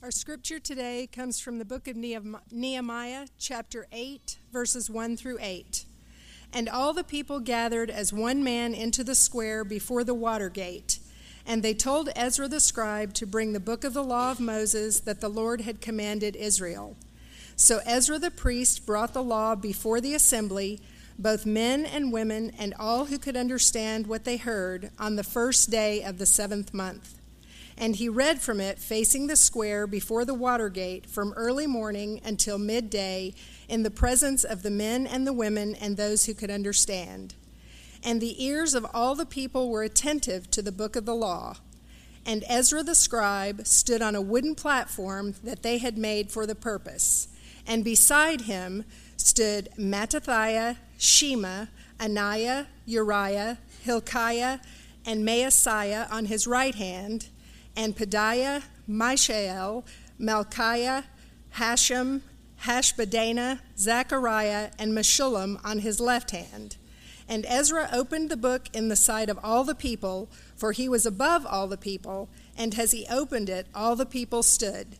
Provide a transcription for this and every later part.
Our scripture today comes from the book of Nehemiah, chapter 8, verses 1 through 8. And all the people gathered as one man into the square before the water gate. And they told Ezra the scribe to bring the book of the law of Moses that the Lord had commanded Israel. So Ezra the priest brought the law before the assembly, both men and women, and all who could understand what they heard, on the first day of the seventh month. And he read from it facing the square before the water gate from early morning until midday in the presence of the men and the women and those who could understand. And the ears of all the people were attentive to the book of the law. And Ezra the scribe stood on a wooden platform that they had made for the purpose. And beside him stood Mattithiah, Shema, Anaiah, Uriah, Hilkiah, and Maaseiah on his right hand and Pedaiah, Mishael, Malchiah, Hashum, Hashbaddanah, Zechariah, and Meshullam on his left hand. And Ezra opened the book in the sight of all the people, for he was above all the people, and as he opened it, all the people stood.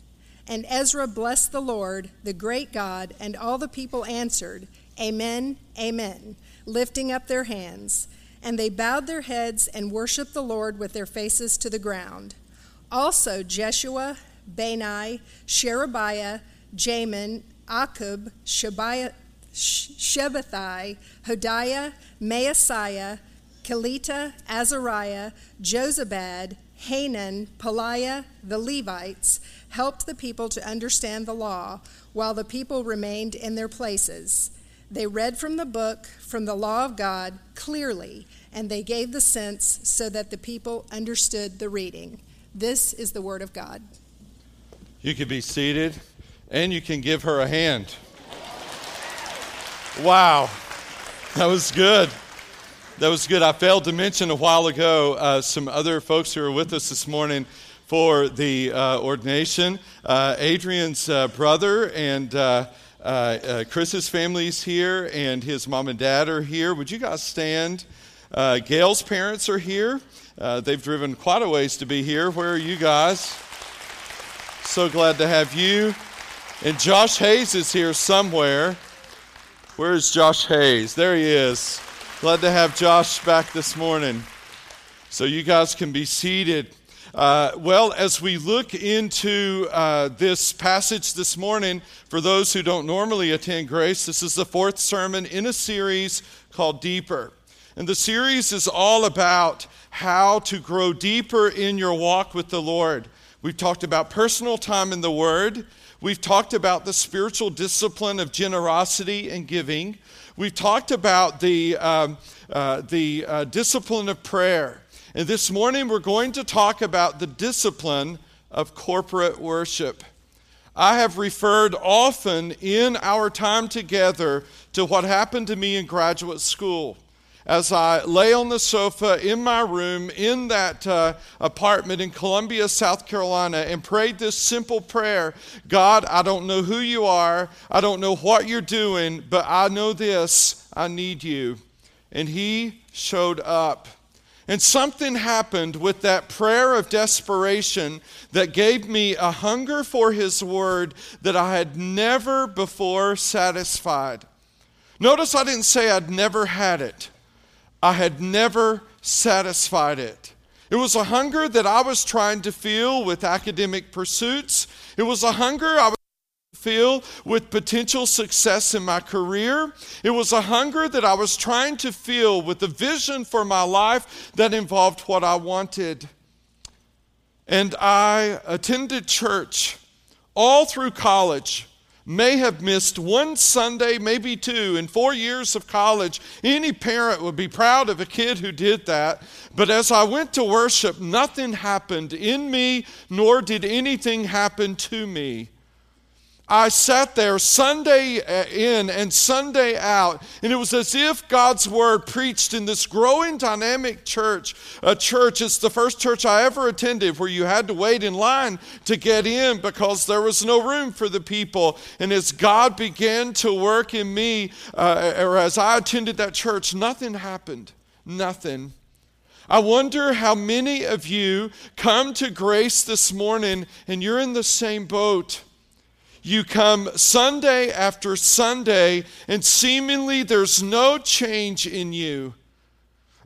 And Ezra blessed the Lord, the great God, and all the people answered, Amen, Amen, lifting up their hands. And they bowed their heads and worshiped the Lord with their faces to the ground. Also, Jeshua, Bani, Sherebiah, Jamin, Akkub, Shebiah, Shabbethai, Hodiah, Maaseiah, Kelita, Azariah, Jozabad, Hanan, Pelaiah, the Levites, helped the people to understand the law while the people remained in their places. They read from the book, from the law of God, clearly, and they gave the sense so that the people understood the reading. This is the Word of God. You can be seated and you can give her a hand. Wow, that was good. That was good. I failed to mention a while ago uh, some other folks who are with us this morning for the uh, ordination. Uh, Adrian's uh, brother and uh, uh, Chris's family's here, and his mom and dad are here. Would you guys stand? Gail's parents are here. Uh, they've driven quite a ways to be here. Where are you guys? So glad to have you. And Josh Hayes is here somewhere. Where is Josh Hayes? There he is. Glad to have Josh back this morning. So you guys can be seated. Uh, well, as we look into uh, this passage this morning, for those who don't normally attend Grace, this is the fourth sermon in a series called Deeper. And the series is all about how to grow deeper in your walk with the Lord. We've talked about personal time in the Word. We've talked about the spiritual discipline of generosity and giving. We've talked about the, um, uh, the uh, discipline of prayer. And this morning we're going to talk about the discipline of corporate worship. I have referred often in our time together to what happened to me in graduate school as I lay on the sofa in my room in that uh, apartment in Columbia, South Carolina, and prayed this simple prayer God, I don't know who you are, I don't know what you're doing, but I know this I need you. And He showed up. And something happened with that prayer of desperation that gave me a hunger for His Word that I had never before satisfied. Notice I didn't say I'd never had it. I had never satisfied it. It was a hunger that I was trying to feel with academic pursuits. It was a hunger I was trying to feel with potential success in my career. It was a hunger that I was trying to feel with a vision for my life that involved what I wanted. And I attended church all through college may have missed one Sunday, maybe two, in four years of college. Any parent would be proud of a kid who did that. But as I went to worship, nothing happened in me, nor did anything happen to me. I sat there Sunday uh, in and Sunday out, and it was as if God's word preached in this growing dynamic church. A church, it's the first church I ever attended where you had to wait in line to get in because there was no room for the people. And as God began to work in me, uh, or as I attended that church, nothing happened. Nothing. I wonder how many of you come to grace this morning and you're in the same boat. You come Sunday after Sunday, and seemingly there's no change in you.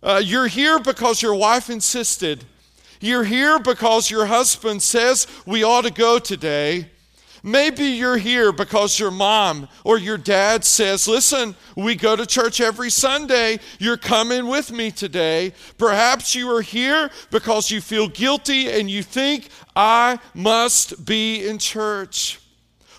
Uh, you're here because your wife insisted. You're here because your husband says we ought to go today. Maybe you're here because your mom or your dad says, Listen, we go to church every Sunday. You're coming with me today. Perhaps you are here because you feel guilty and you think, I must be in church.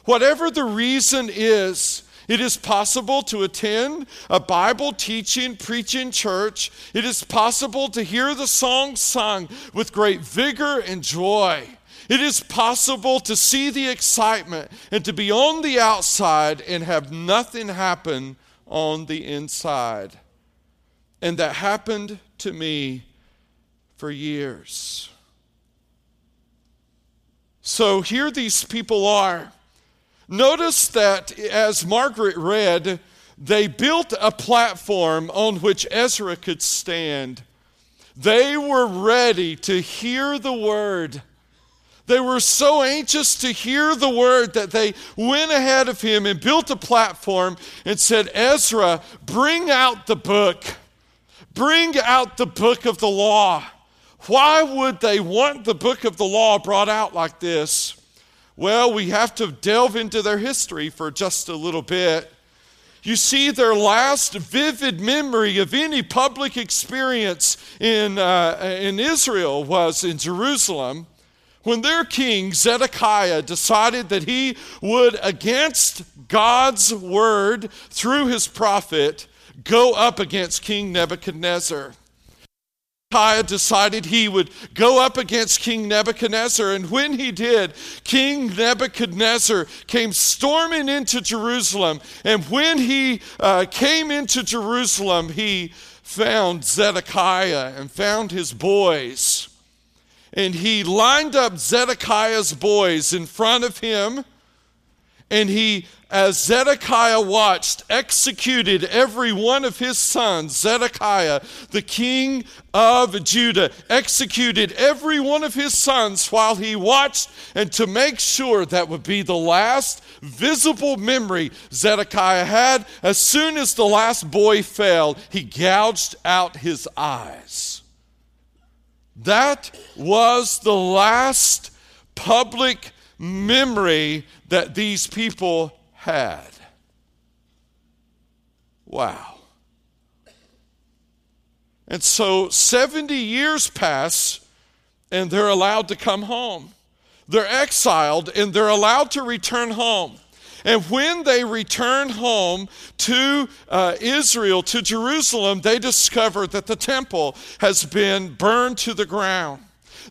Whatever the reason is, it is possible to attend a Bible teaching, preaching church. It is possible to hear the song sung with great vigor and joy. It is possible to see the excitement and to be on the outside and have nothing happen on the inside. And that happened to me for years. So here these people are. Notice that as Margaret read, they built a platform on which Ezra could stand. They were ready to hear the word. They were so anxious to hear the word that they went ahead of him and built a platform and said, Ezra, bring out the book. Bring out the book of the law. Why would they want the book of the law brought out like this? Well, we have to delve into their history for just a little bit. You see, their last vivid memory of any public experience in, uh, in Israel was in Jerusalem when their king, Zedekiah, decided that he would, against God's word through his prophet, go up against King Nebuchadnezzar. Zedekiah decided he would go up against King Nebuchadnezzar, and when he did, King Nebuchadnezzar came storming into Jerusalem. And when he uh, came into Jerusalem, he found Zedekiah and found his boys and he lined up Zedekiah's boys in front of him. And he, as Zedekiah watched, executed every one of his sons. Zedekiah, the king of Judah, executed every one of his sons while he watched, and to make sure that would be the last visible memory Zedekiah had, as soon as the last boy fell, he gouged out his eyes. That was the last public memory that these people had. Wow. And so 70 years pass and they're allowed to come home. They're exiled and they're allowed to return home. And when they return home to uh, Israel, to Jerusalem, they discover that the temple has been burned to the ground.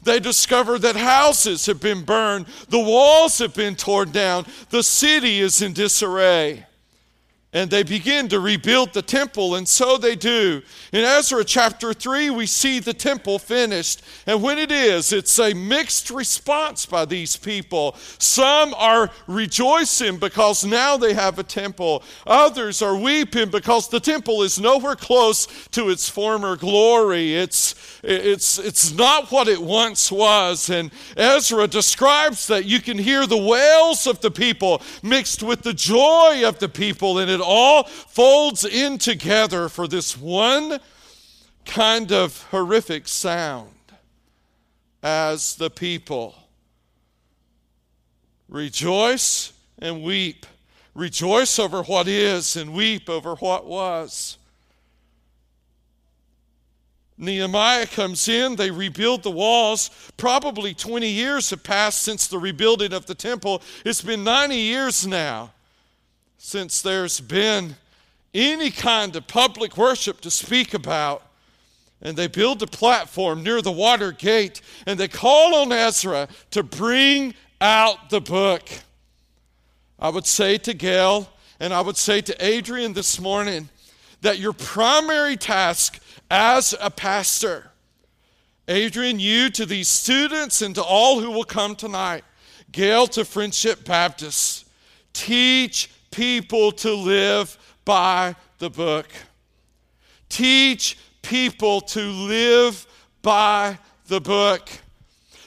They discover that houses have been burned, the walls have been torn down, the city is in disarray and they begin to rebuild the temple, and so they do. In Ezra chapter 3, we see the temple finished, and when it is, it's a mixed response by these people. Some are rejoicing because now they have a temple, others are weeping because the temple is nowhere close to its former glory. It's, it's, it's not what it once was, and Ezra describes that you can hear the wails of the people mixed with the joy of the people, and it all folds in together for this one kind of horrific sound as the people rejoice and weep. Rejoice over what is and weep over what was. Nehemiah comes in, they rebuild the walls. Probably 20 years have passed since the rebuilding of the temple. It's been 90 years now since there's been any kind of public worship to speak about. And they build a platform near the water gate and they call on Ezra to bring out the book. I would say to Gail and I would say to Adrian this morning that your primary task as a pastor, Adrian, you to these students and to all who will come tonight, Gail to Friendship Baptist, teach people to live by the book. Teach people to live by the book.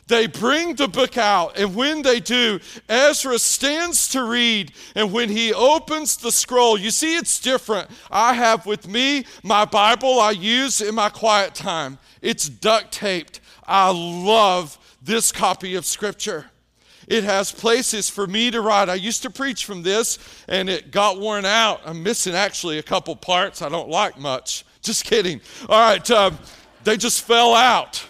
They bring the book out, and when they do, Ezra stands to read, and when he opens the scroll, you see it's different. I have with me my Bible I use in my quiet time, it's duct taped. I love this copy of Scripture. It has places for me to write. I used to preach from this and it got worn out. I'm missing actually a couple parts I don't like much. Just kidding. All right, um, they just fell out.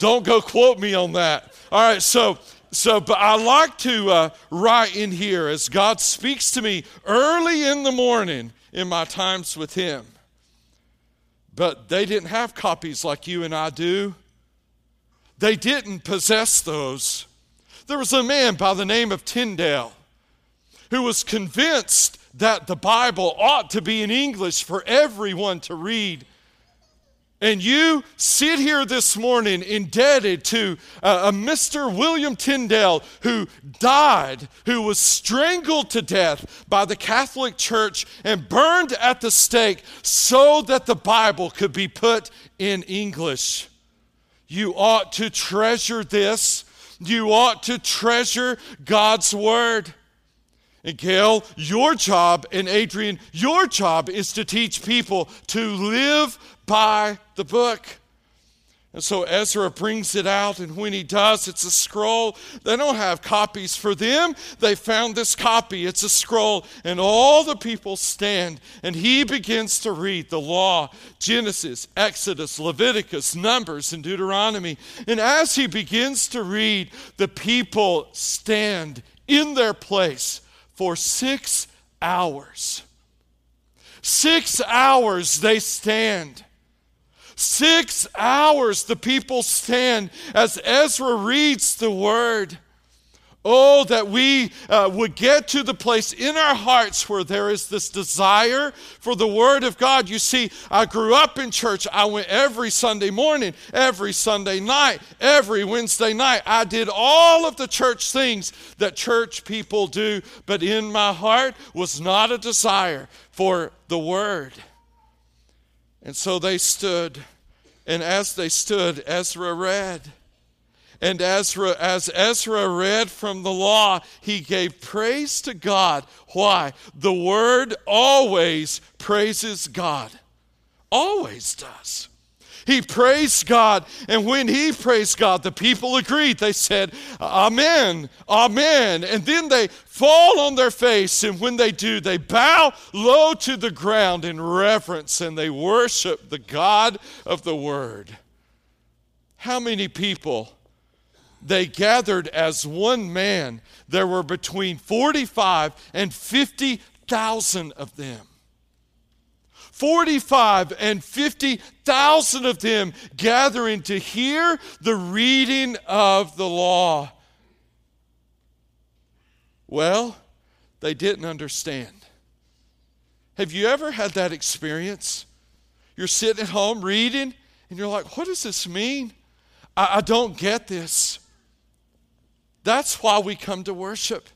Don't go quote me on that. All right, so so but I like to uh, write in here as God speaks to me early in the morning in my times with Him. But they didn't have copies like you and I do. They didn't possess those. There was a man by the name of Tyndale who was convinced that the Bible ought to be in English for everyone to read. And you sit here this morning indebted to uh, a Mr. William Tyndale who died, who was strangled to death by the Catholic Church and burned at the stake so that the Bible could be put in English. You ought to treasure this. You ought to treasure God's Word. And Gail, your job, and Adrian, your job is to teach people to live by the book. And so Ezra brings it out, and when he does, it's a scroll. They don't have copies for them. They found this copy. It's a scroll, and all the people stand, and he begins to read the law Genesis, Exodus, Leviticus, Numbers, and Deuteronomy. And as he begins to read, the people stand in their place for six hours. Six hours they stand. Six hours the people stand as Ezra reads the word. Oh, that we uh, would get to the place in our hearts where there is this desire for the Word of God. You see, I grew up in church. I went every Sunday morning, every Sunday night, every Wednesday night. I did all of the church things that church people do, but in my heart was not a desire for the Word. And so they stood, and as they stood, Ezra read. And Ezra, as Ezra read from the law, he gave praise to God. Why? The word always praises God. Always does. He praised God, and when he praised God, the people agreed. They said, Amen, Amen. And then they fall on their face, and when they do, they bow low to the ground in reverence and they worship the God of the Word. How many people? They gathered as one man. There were between 45 and 50,000 of them. 45 and 50,000 of them gathering to hear the reading of the law. Well, they didn't understand. Have you ever had that experience? You're sitting at home reading, and you're like, what does this mean? I, I don't get this. That's why we come to worship.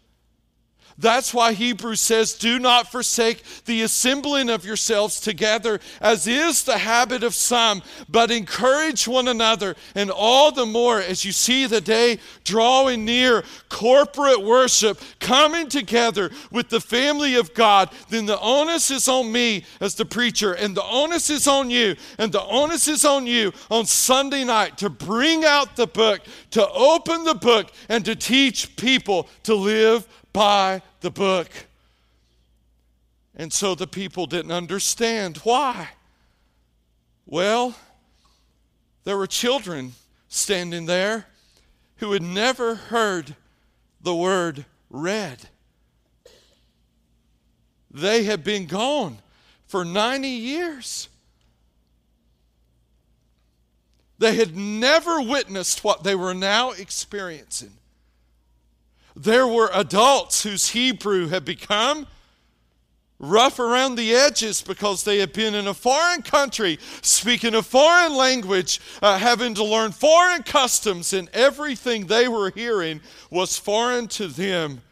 That's why Hebrews says, Do not forsake the assembling of yourselves together, as is the habit of some, but encourage one another, and all the more as you see the day drawing near, corporate worship, coming together with the family of God, then the onus is on me as the preacher, and the onus is on you, and the onus is on you on Sunday night to bring out the book, to open the book, and to teach people to live by the book. And so the people didn't understand. Why? Well, there were children standing there who had never heard the word read. They had been gone for 90 years. They had never witnessed what they were now experiencing. There were adults whose Hebrew had become rough around the edges because they had been in a foreign country, speaking a foreign language, uh, having to learn foreign customs, and everything they were hearing was foreign to them.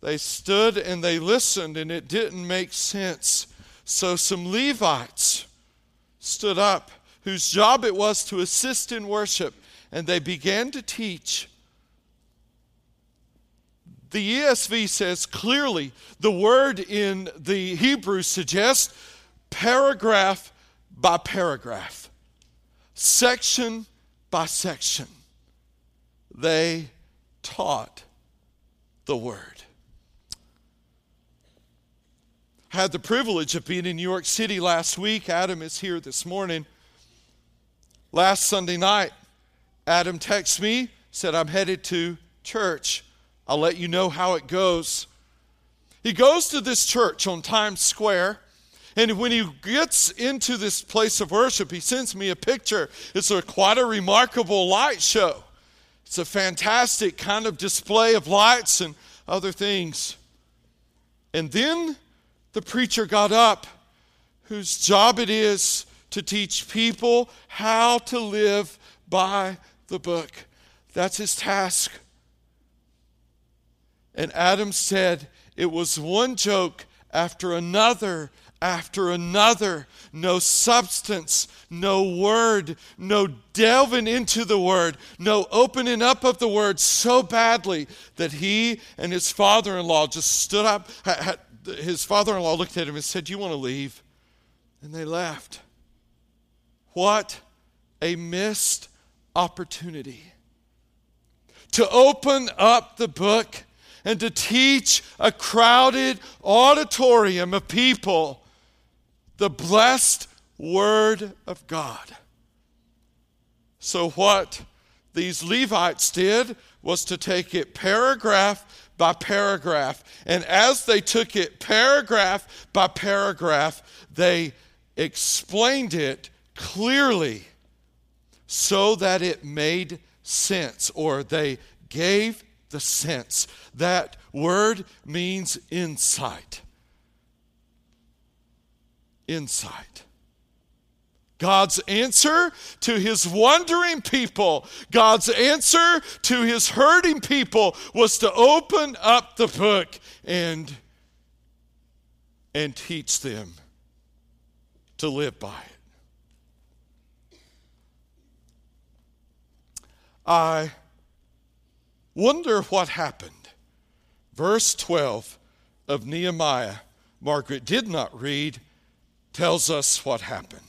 They stood and they listened, and it didn't make sense. So some Levites stood up whose job it was to assist in worship, and they began to teach. The ESV says clearly the word in the Hebrew suggests paragraph by paragraph, section by section. They taught the word. Had the privilege of being in New York City last week. Adam is here this morning. Last Sunday night, Adam texted me, said, I'm headed to church. I'll let you know how it goes. He goes to this church on Times Square. And when he gets into this place of worship, he sends me a picture. It's a, quite a remarkable light show. It's a fantastic kind of display of lights and other things. And then the preacher got up, whose job it is to teach people how to live by the book. That's his task. And Adam said it was one joke after another after another. No substance, no word, no delving into the word, no opening up of the word so badly that he and his father in law just stood up. His father in law looked at him and said, You want to leave? And they left. What a missed opportunity to open up the book and to teach a crowded auditorium of people the blessed Word of God. So, what these Levites did was to take it paragraph by paragraph. And as they took it paragraph by paragraph, they explained it clearly so that it made sense, or they gave the sense. That word means insight. Insight. God's answer to his wandering people, God's answer to his hurting people was to open up the book and, and teach them to live by it. I wonder what happened. Verse 12 of Nehemiah, Margaret did not read, tells us what happened.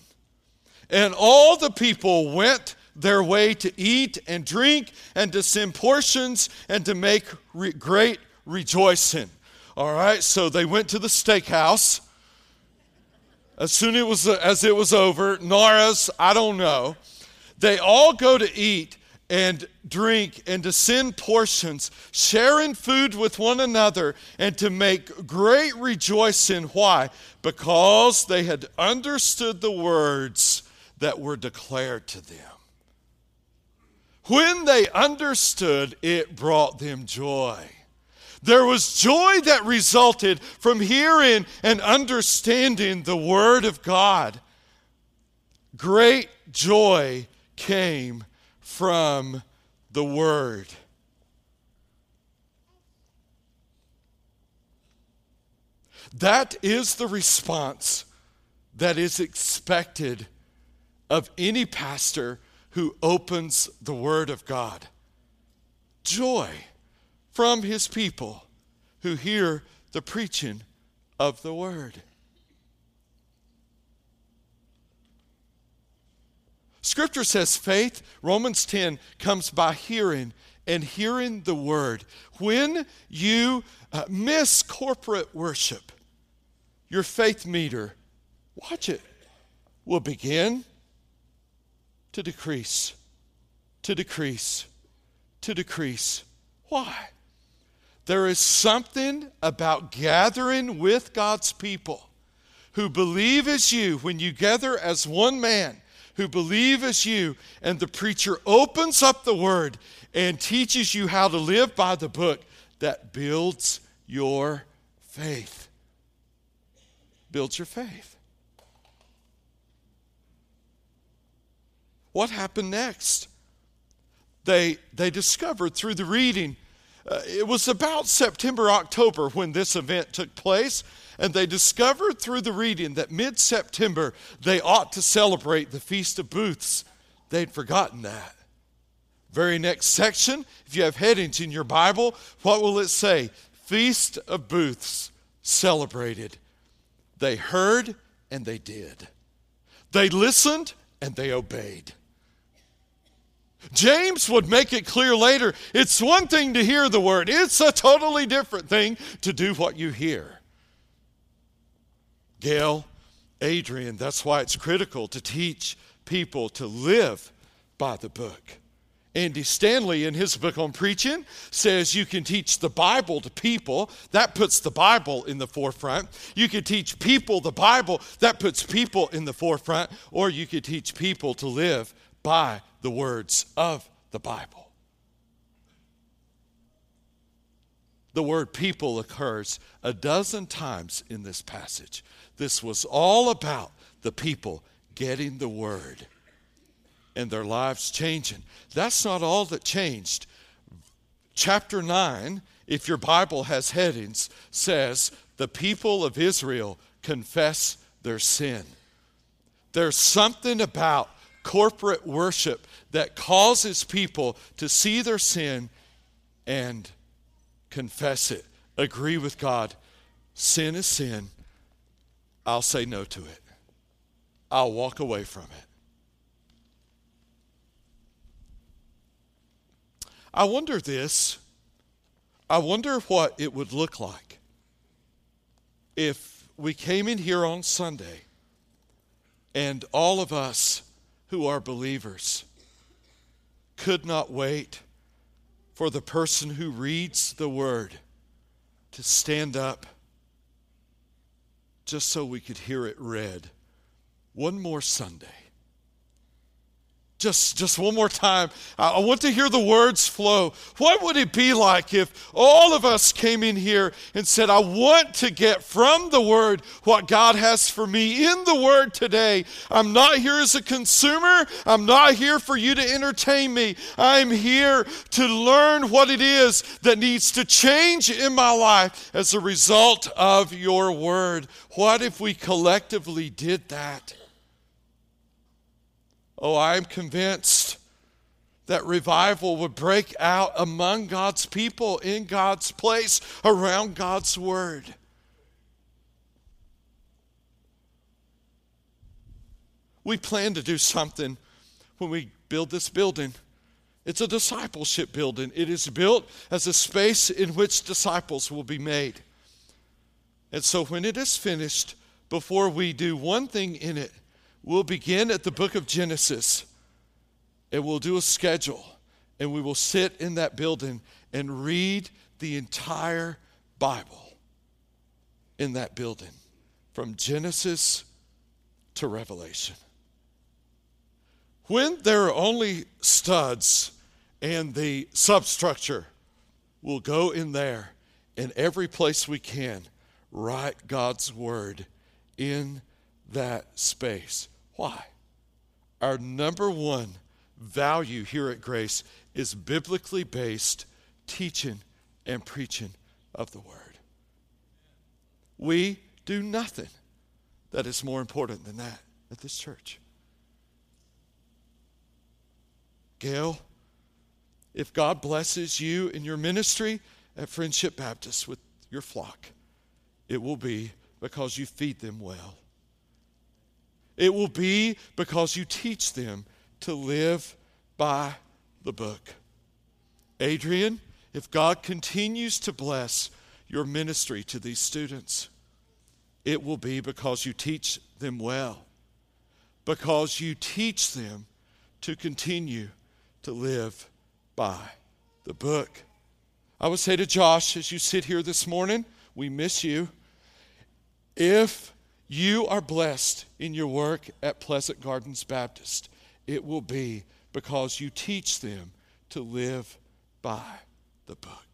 And all the people went their way to eat and drink and to send portions and to make re- great rejoicing. All right, so they went to the steakhouse. As soon it was, as it was over, Nara's, I don't know. They all go to eat and drink and to send portions, sharing food with one another, and to make great rejoicing. Why? Because they had understood the words that were declared to them. When they understood, it brought them joy. There was joy that resulted from hearing and understanding the Word of God. Great joy came from the Word. That is the response that is expected of any pastor who opens the Word of God. Joy from his people who hear the preaching of the Word. Scripture says faith, Romans 10, comes by hearing and hearing the word. When you uh, miss corporate worship, your faith meter, watch it, will begin to decrease, to decrease, to decrease. Why? There is something about gathering with God's people who believe as you when you gather as one man who believe as you, and the preacher opens up the word and teaches you how to live by the book that builds your faith. Builds your faith. What happened next? They, they discovered through the reading, uh, it was about September, October when this event took place. And they discovered through the reading that mid September they ought to celebrate the Feast of Booths. They'd forgotten that. Very next section, if you have headings in your Bible, what will it say? Feast of Booths celebrated. They heard and they did. They listened and they obeyed. James would make it clear later it's one thing to hear the word, it's a totally different thing to do what you hear. Gail, Adrian, that's why it's critical to teach people to live by the book. Andy Stanley, in his book on preaching, says you can teach the Bible to people. That puts the Bible in the forefront. You can teach people the Bible. That puts people in the forefront. Or you could teach people to live by the words of the Bible. The word people occurs a dozen times in this passage. This was all about the people getting the word and their lives changing. That's not all that changed. Chapter 9, if your Bible has headings, says the people of Israel confess their sin. There's something about corporate worship that causes people to see their sin and confess it, agree with God. Sin is sin. I'll say no to it. I'll walk away from it. I wonder this. I wonder what it would look like if we came in here on Sunday and all of us who are believers could not wait for the person who reads the word to stand up just so we could hear it read one more Sunday just, just one more time. I want to hear the words flow. What would it be like if all of us came in here and said, I want to get from the Word what God has for me in the Word today? I'm not here as a consumer. I'm not here for you to entertain me. I'm here to learn what it is that needs to change in my life as a result of your Word. What if we collectively did that? Oh, I'm convinced that revival would break out among God's people in God's place around God's word. We plan to do something when we build this building. It's a discipleship building. It is built as a space in which disciples will be made. And so when it is finished, before we do one thing in it, We'll begin at the book of Genesis and we'll do a schedule and we will sit in that building and read the entire Bible in that building from Genesis to Revelation. When there are only studs and the substructure, we'll go in there in every place we can write God's word in that space. Why? Our number one value here at Grace is biblically based teaching and preaching of the Word. We do nothing that is more important than that at this church. Gail, if God blesses you in your ministry at Friendship Baptist with your flock, it will be because you feed them well. It will be because you teach them to live by the book. Adrian, if God continues to bless your ministry to these students, it will be because you teach them well, because you teach them to continue to live by the book. I would say to Josh, as you sit here this morning, we miss you. If you are blessed in your work at Pleasant Gardens Baptist. It will be because you teach them to live by the book.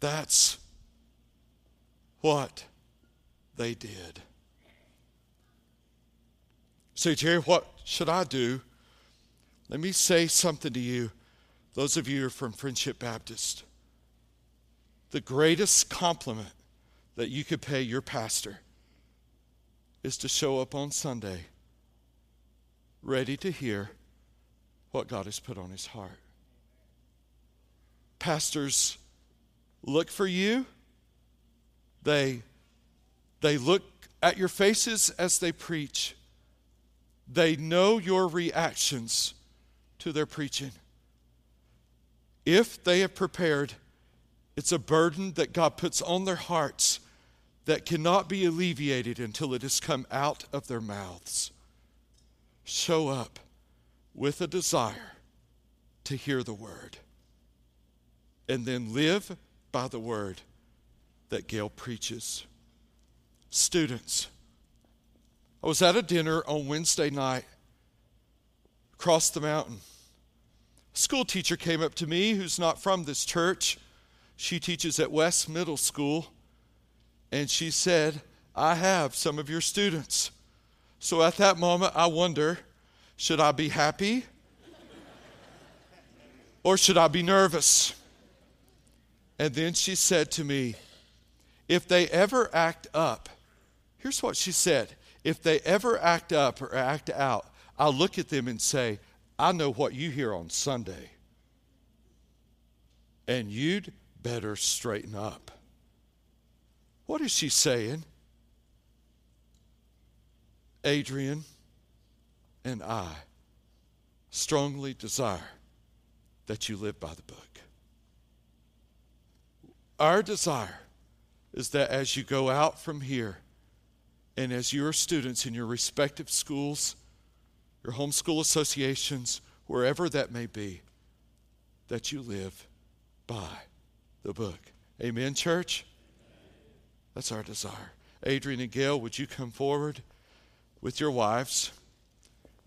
That's what they did. Say, Jerry, what should I do? Let me say something to you, those of you who are from Friendship Baptist. The greatest compliment that you could pay your pastor is to show up on Sunday ready to hear what God has put on his heart. Pastors look for you. They, they look at your faces as they preach. They know your reactions to their preaching. If they have prepared, it's a burden that God puts on their hearts that cannot be alleviated until it has come out of their mouths. Show up with a desire to hear the word and then live by the word that Gail preaches. Students, I was at a dinner on Wednesday night across the mountain. A school teacher came up to me who's not from this church. She teaches at West Middle School. And she said, I have some of your students. So at that moment, I wonder should I be happy or should I be nervous? And then she said to me, If they ever act up, here's what she said if they ever act up or act out, I'll look at them and say, I know what you hear on Sunday. And you'd better straighten up. What is she saying? Adrian and I strongly desire that you live by the book. Our desire is that as you go out from here and as your students in your respective schools, your homeschool associations, wherever that may be, that you live by the book. Amen, church? That's our desire. Adrian and Gail, would you come forward with your wives?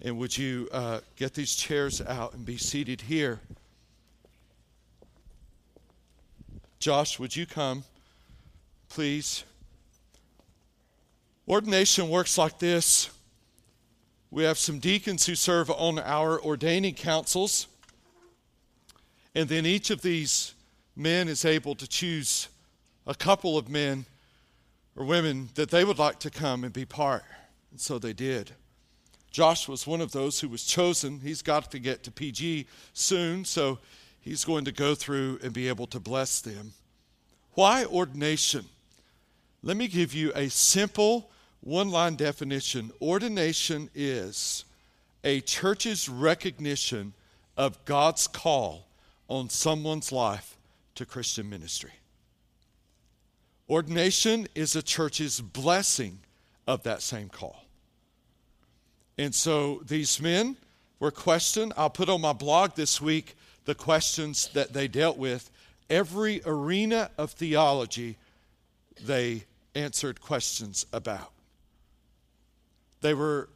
And would you uh, get these chairs out and be seated here? Josh, would you come, please? Ordination works like this we have some deacons who serve on our ordaining councils, and then each of these men is able to choose a couple of men or women that they would like to come and be part. And so they did. Josh was one of those who was chosen. He's got to get to PG soon, so he's going to go through and be able to bless them. Why ordination? Let me give you a simple one line definition. Ordination is a church's recognition of God's call on someone's life to Christian ministry. Ordination is a church's blessing of that same call. And so these men were questioned. I'll put on my blog this week the questions that they dealt with. Every arena of theology, they answered questions about. They were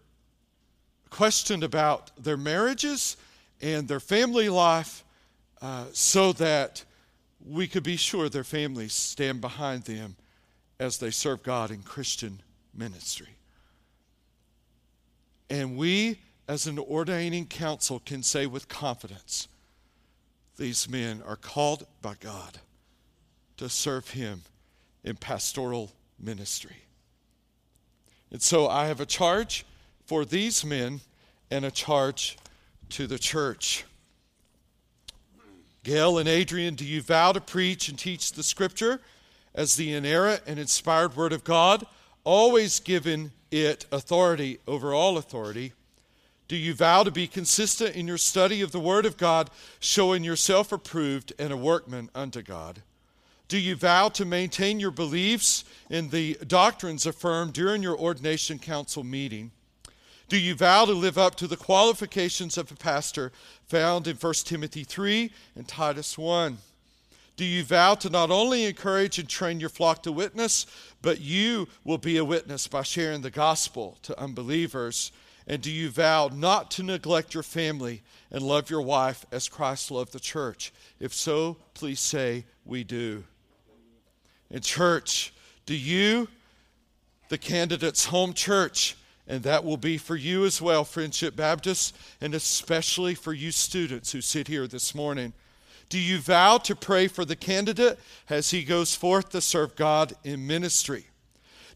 questioned about their marriages and their family life uh, so that we could be sure their families stand behind them as they serve God in Christian ministry. And we, as an ordaining council, can say with confidence these men are called by God to serve Him in pastoral ministry. And so I have a charge for these men and a charge to the church. Gail and Adrian, do you vow to preach and teach the scripture as the inerrant and inspired word of God, always giving it authority over all authority? Do you vow to be consistent in your study of the word of God, showing yourself approved and a workman unto God? Do you vow to maintain your beliefs in the doctrines affirmed during your ordination council meeting? Do you vow to live up to the qualifications of a pastor found in 1 Timothy 3 and Titus 1? Do you vow to not only encourage and train your flock to witness, but you will be a witness by sharing the gospel to unbelievers? And do you vow not to neglect your family and love your wife as Christ loved the church? If so, please say, We do. In church, do you, the candidate's home church, and that will be for you as well, Friendship Baptist, and especially for you students who sit here this morning. Do you vow to pray for the candidate as he goes forth to serve God in ministry?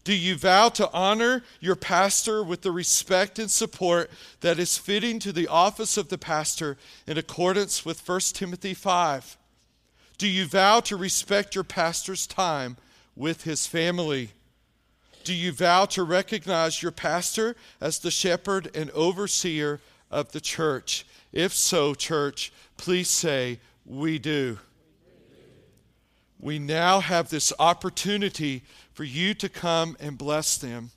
Do you vow to honor your pastor with the respect and support that is fitting to the office of the pastor in accordance with 1 Timothy 5? Do you vow to respect your pastor's time with his family? Do you vow to recognize your pastor as the shepherd and overseer of the church? If so, church, please say, We do. We now have this opportunity for you to come and bless them.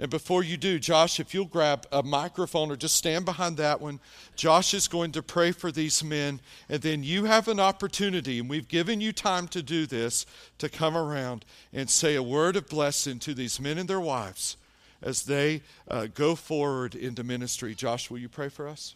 And before you do, Josh, if you'll grab a microphone or just stand behind that one, Josh is going to pray for these men. And then you have an opportunity, and we've given you time to do this, to come around and say a word of blessing to these men and their wives as they uh, go forward into ministry. Josh, will you pray for us?